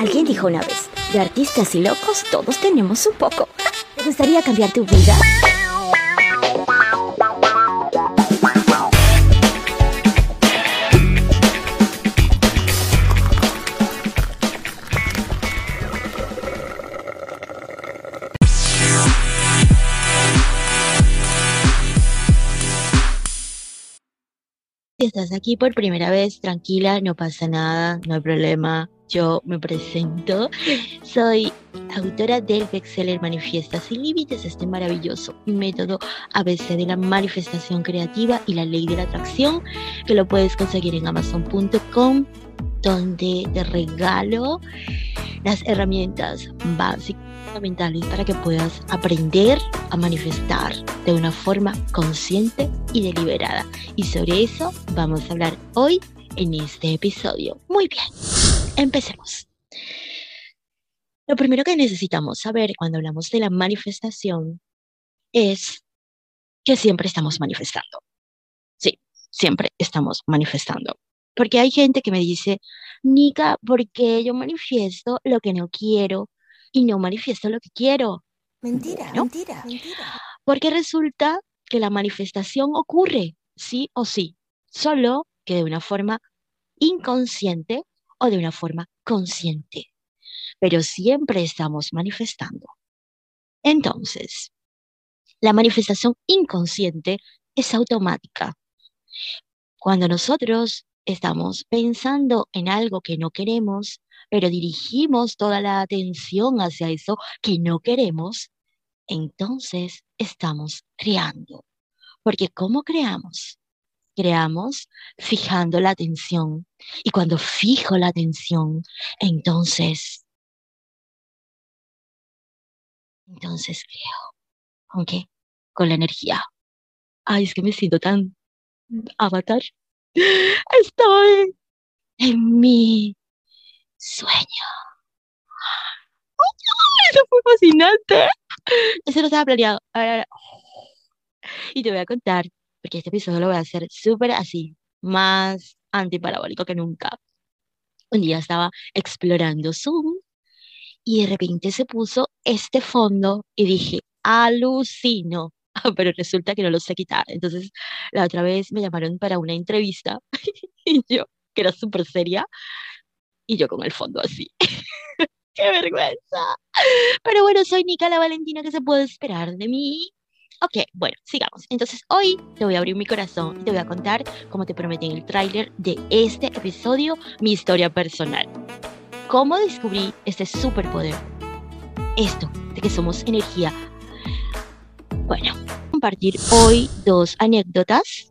Alguien dijo una vez, de artistas y locos todos tenemos un poco. ¿Te gustaría cambiar tu vida? Si estás aquí por primera vez, tranquila, no pasa nada, no hay problema. Yo me presento. Soy autora del bestseller Manifiesta sin límites, este maravilloso método ABC de la manifestación creativa y la ley de la atracción, que lo puedes conseguir en amazon.com, donde te regalo las herramientas básicas fundamentales para que puedas aprender a manifestar de una forma consciente y deliberada. Y sobre eso vamos a hablar hoy en este episodio. Muy bien, empecemos. Lo primero que necesitamos saber cuando hablamos de la manifestación es que siempre estamos manifestando. Sí, siempre estamos manifestando. Porque hay gente que me dice, Nika, ¿por qué yo manifiesto lo que no quiero? y no manifiesto lo que quiero. Mentira, mentira, mentira. Porque resulta que la manifestación ocurre, sí o sí, solo que de una forma inconsciente o de una forma consciente. Pero siempre estamos manifestando. Entonces, la manifestación inconsciente es automática. Cuando nosotros estamos pensando en algo que no queremos, pero dirigimos toda la atención hacia eso que no queremos, entonces estamos creando. Porque ¿cómo creamos? Creamos fijando la atención. Y cuando fijo la atención, entonces, entonces creo. ¿Con qué? Con la energía. Ay, es que me siento tan avatar. Estoy en mi sueño. Eso fue fascinante. Eso no estaba planeado. Y te voy a contar, porque este episodio lo voy a hacer súper así, más antiparabólico que nunca. Un día estaba explorando Zoom y de repente se puso este fondo y dije, alucino. Pero resulta que no lo sé quitar. Entonces, la otra vez me llamaron para una entrevista y yo, que era súper seria, y yo con el fondo así. ¡Qué vergüenza! Pero bueno, soy Nica la Valentina, ¿qué se puede esperar de mí? Ok, bueno, sigamos. Entonces hoy te voy a abrir mi corazón y te voy a contar, como te prometí en el tráiler de este episodio, mi historia personal. ¿Cómo descubrí este superpoder? Esto, de que somos energía. Bueno, compartir hoy dos anécdotas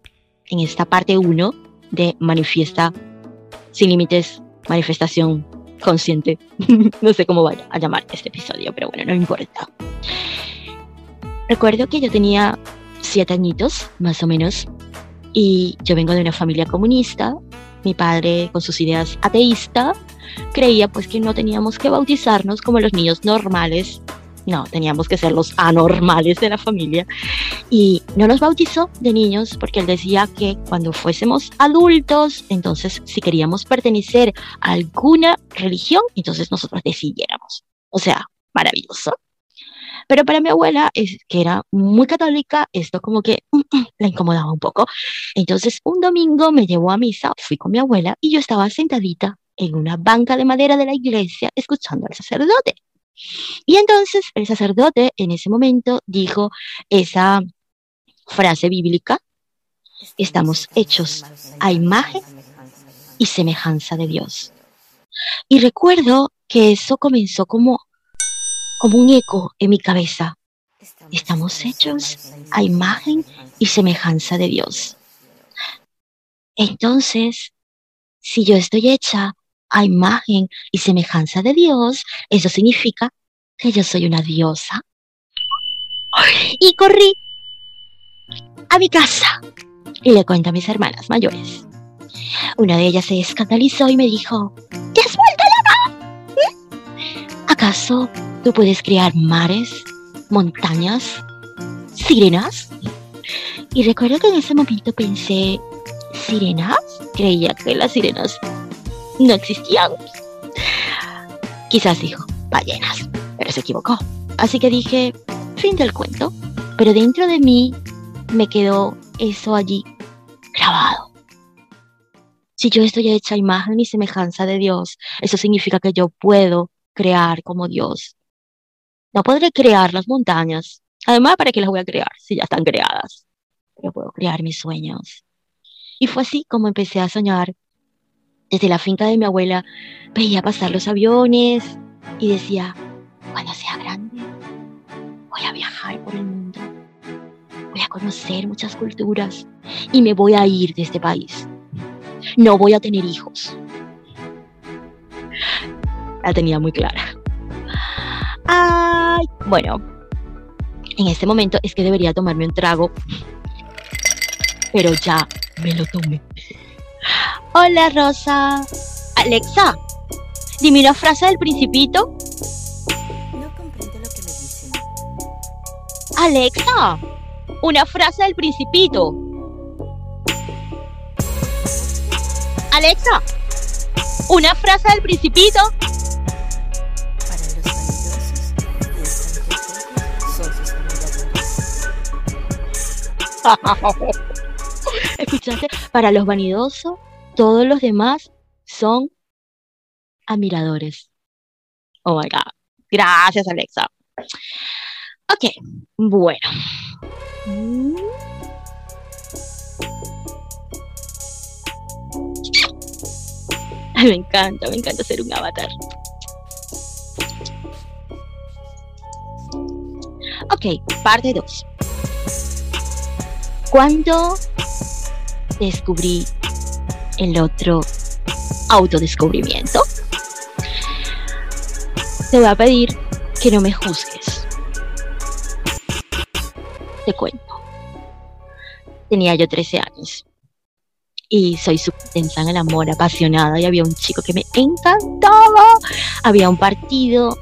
en esta parte 1 de Manifiesta sin límites manifestación consciente. no sé cómo vaya a llamar este episodio, pero bueno, no importa. Recuerdo que yo tenía siete añitos, más o menos, y yo vengo de una familia comunista. Mi padre, con sus ideas ateísta, creía pues que no teníamos que bautizarnos como los niños normales no, teníamos que ser los anormales de la familia. Y no nos bautizó de niños porque él decía que cuando fuésemos adultos, entonces si queríamos pertenecer a alguna religión, entonces nosotros decidiéramos. O sea, maravilloso. Pero para mi abuela, es, que era muy católica, esto como que mm, mm, la incomodaba un poco. Entonces un domingo me llevó a misa, fui con mi abuela y yo estaba sentadita en una banca de madera de la iglesia escuchando al sacerdote. Y entonces el sacerdote en ese momento dijo esa frase bíblica, estamos hechos a imagen y semejanza de Dios. Y recuerdo que eso comenzó como, como un eco en mi cabeza. Estamos hechos a imagen y semejanza de Dios. Entonces, si yo estoy hecha a imagen y semejanza de Dios, eso significa que yo soy una diosa. Y corrí a mi casa y le cuento a mis hermanas mayores. Una de ellas se escandalizó y me dijo, ¿te has vuelto loca? ¿Acaso tú puedes crear mares, montañas, sirenas? Y recuerdo que en ese momento pensé, ¿sirenas? Creía que las sirenas no existían. Quizás dijo, ballenas, pero se equivocó. Así que dije, fin del cuento. Pero dentro de mí me quedó eso allí grabado. Si yo estoy hecha imagen y semejanza de Dios, eso significa que yo puedo crear como Dios. No podré crear las montañas. Además, ¿para qué las voy a crear si ya están creadas? Pero puedo crear mis sueños. Y fue así como empecé a soñar. Desde la finca de mi abuela veía pasar los aviones y decía, cuando sea grande, voy a viajar por el mundo. Voy a conocer muchas culturas y me voy a ir de este país. No voy a tener hijos. La tenía muy clara. Ay, bueno, en este momento es que debería tomarme un trago, pero ya me lo tomé. Hola Rosa. Alexa, dime una frase del principito. No comprendo lo que me dicen. Alexa, una frase del principito. Alexa, una frase del principito. ¿Escuchaste? Para los vanidosos, todos los demás son admiradores. Oh my God. Gracias, Alexa. Ok, bueno. Me encanta, me encanta ser un avatar. Ok, parte 2. Cuando descubrí el otro autodescubrimiento, te voy a pedir que no me juzgues. Te cuento. Tenía yo 13 años y soy súper tensa en el amor, apasionada y había un chico que me encantaba. Había un partido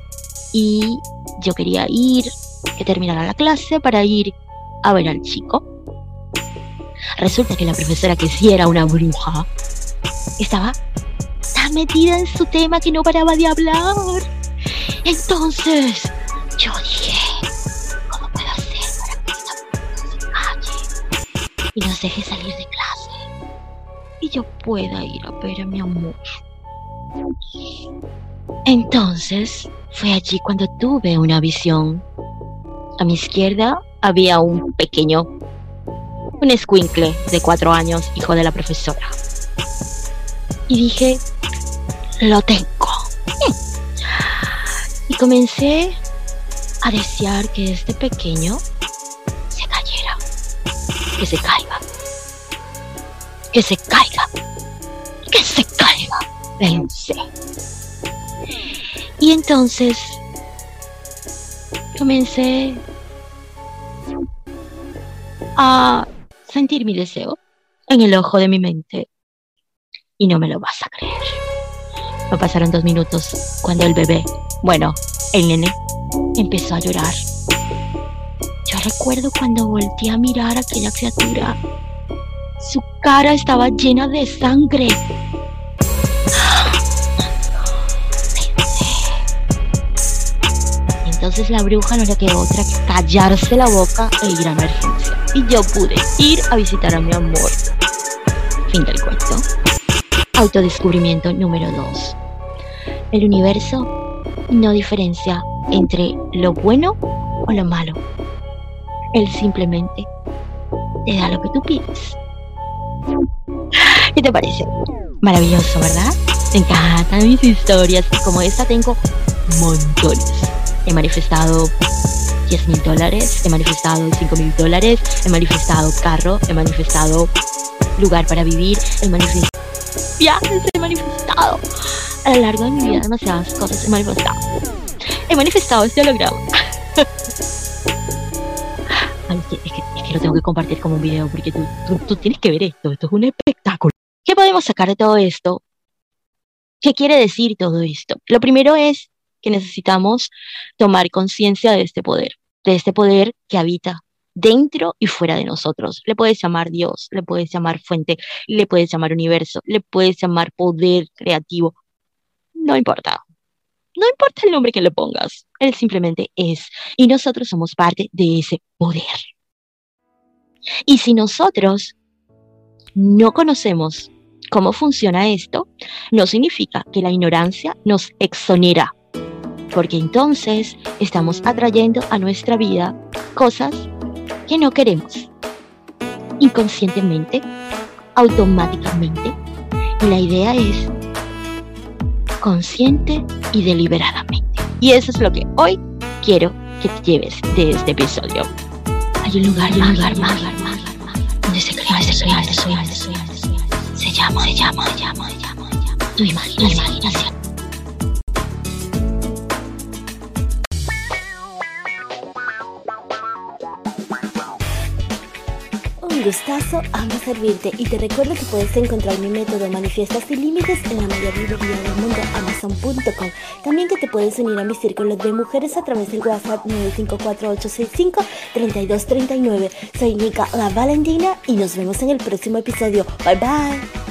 y yo quería ir, que terminara la clase para ir a ver al chico. Resulta que la profesora, que sí era una bruja, estaba tan metida en su tema que no paraba de hablar. Entonces, yo dije, ¿cómo puedo hacer para que esta calle y nos deje salir de clase? Y yo pueda ir a ver a mi amor. Entonces, fue allí cuando tuve una visión. A mi izquierda había un pequeño, un escuincle de cuatro años, hijo de la profesora. Y dije, lo tengo. Y comencé a desear que este pequeño se cayera, que se caiga, que se caiga, que se caiga. Pensé. Y entonces comencé a sentir mi deseo en el ojo de mi mente. Y no me lo vas a creer. No pasaron dos minutos cuando el bebé, bueno, el nene, empezó a llorar. Yo recuerdo cuando volteé a mirar a aquella criatura. Su cara estaba llena de sangre. Entonces la bruja no le quedó otra que callarse la boca e ir a emergencia. Y yo pude ir a visitar a mi amor. Fin del cuento. Autodescubrimiento número 2. El universo no diferencia entre lo bueno o lo malo. Él simplemente te da lo que tú pides. ¿Qué te parece? Maravilloso, ¿verdad? Me encantan mis historias como esta tengo montones. He manifestado 10 mil dólares, he manifestado 5 mil dólares, he manifestado carro, he manifestado lugar para vivir, he manifestado viajes, he manifestado. A lo largo de mi vida demasiadas cosas he manifestado. He manifestado este holograma. Ay, es, que, lo tengo que compartir como un video porque tú, tú tienes que ver esto. Esto es un espectáculo. ¿Qué podemos sacar de todo esto? ¿Qué quiere decir todo esto? Lo primero es que necesitamos tomar conciencia de este poder, de este poder que habita dentro y fuera de nosotros. Le puedes llamar Dios, le puedes llamar fuente, le puedes llamar universo, le puedes llamar poder creativo. No importa. No importa el nombre que le pongas, él simplemente es. Y nosotros somos parte de ese poder. Y si nosotros no conocemos cómo funciona esto, no significa que la ignorancia nos exonera, porque entonces estamos atrayendo a nuestra vida cosas que no queremos, inconscientemente, automáticamente. Y la idea es consciente y deliberadamente. Y eso es lo que hoy quiero que te lleves de este episodio. Hay un lugar, hay un lugar más, donde se crea, se crea, se crea, se crea, se llama, se llama, se llama, se llama, tu imaginación. Un gustazo, amo servirte y te recuerdo que puedes encontrar mi método Manifiestas sin Límites en la mayor librería del mundo, amazon.com. También que te puedes unir a mi círculo de mujeres a través del WhatsApp 954-865-3239. Soy Nika La Valentina y nos vemos en el próximo episodio. Bye bye.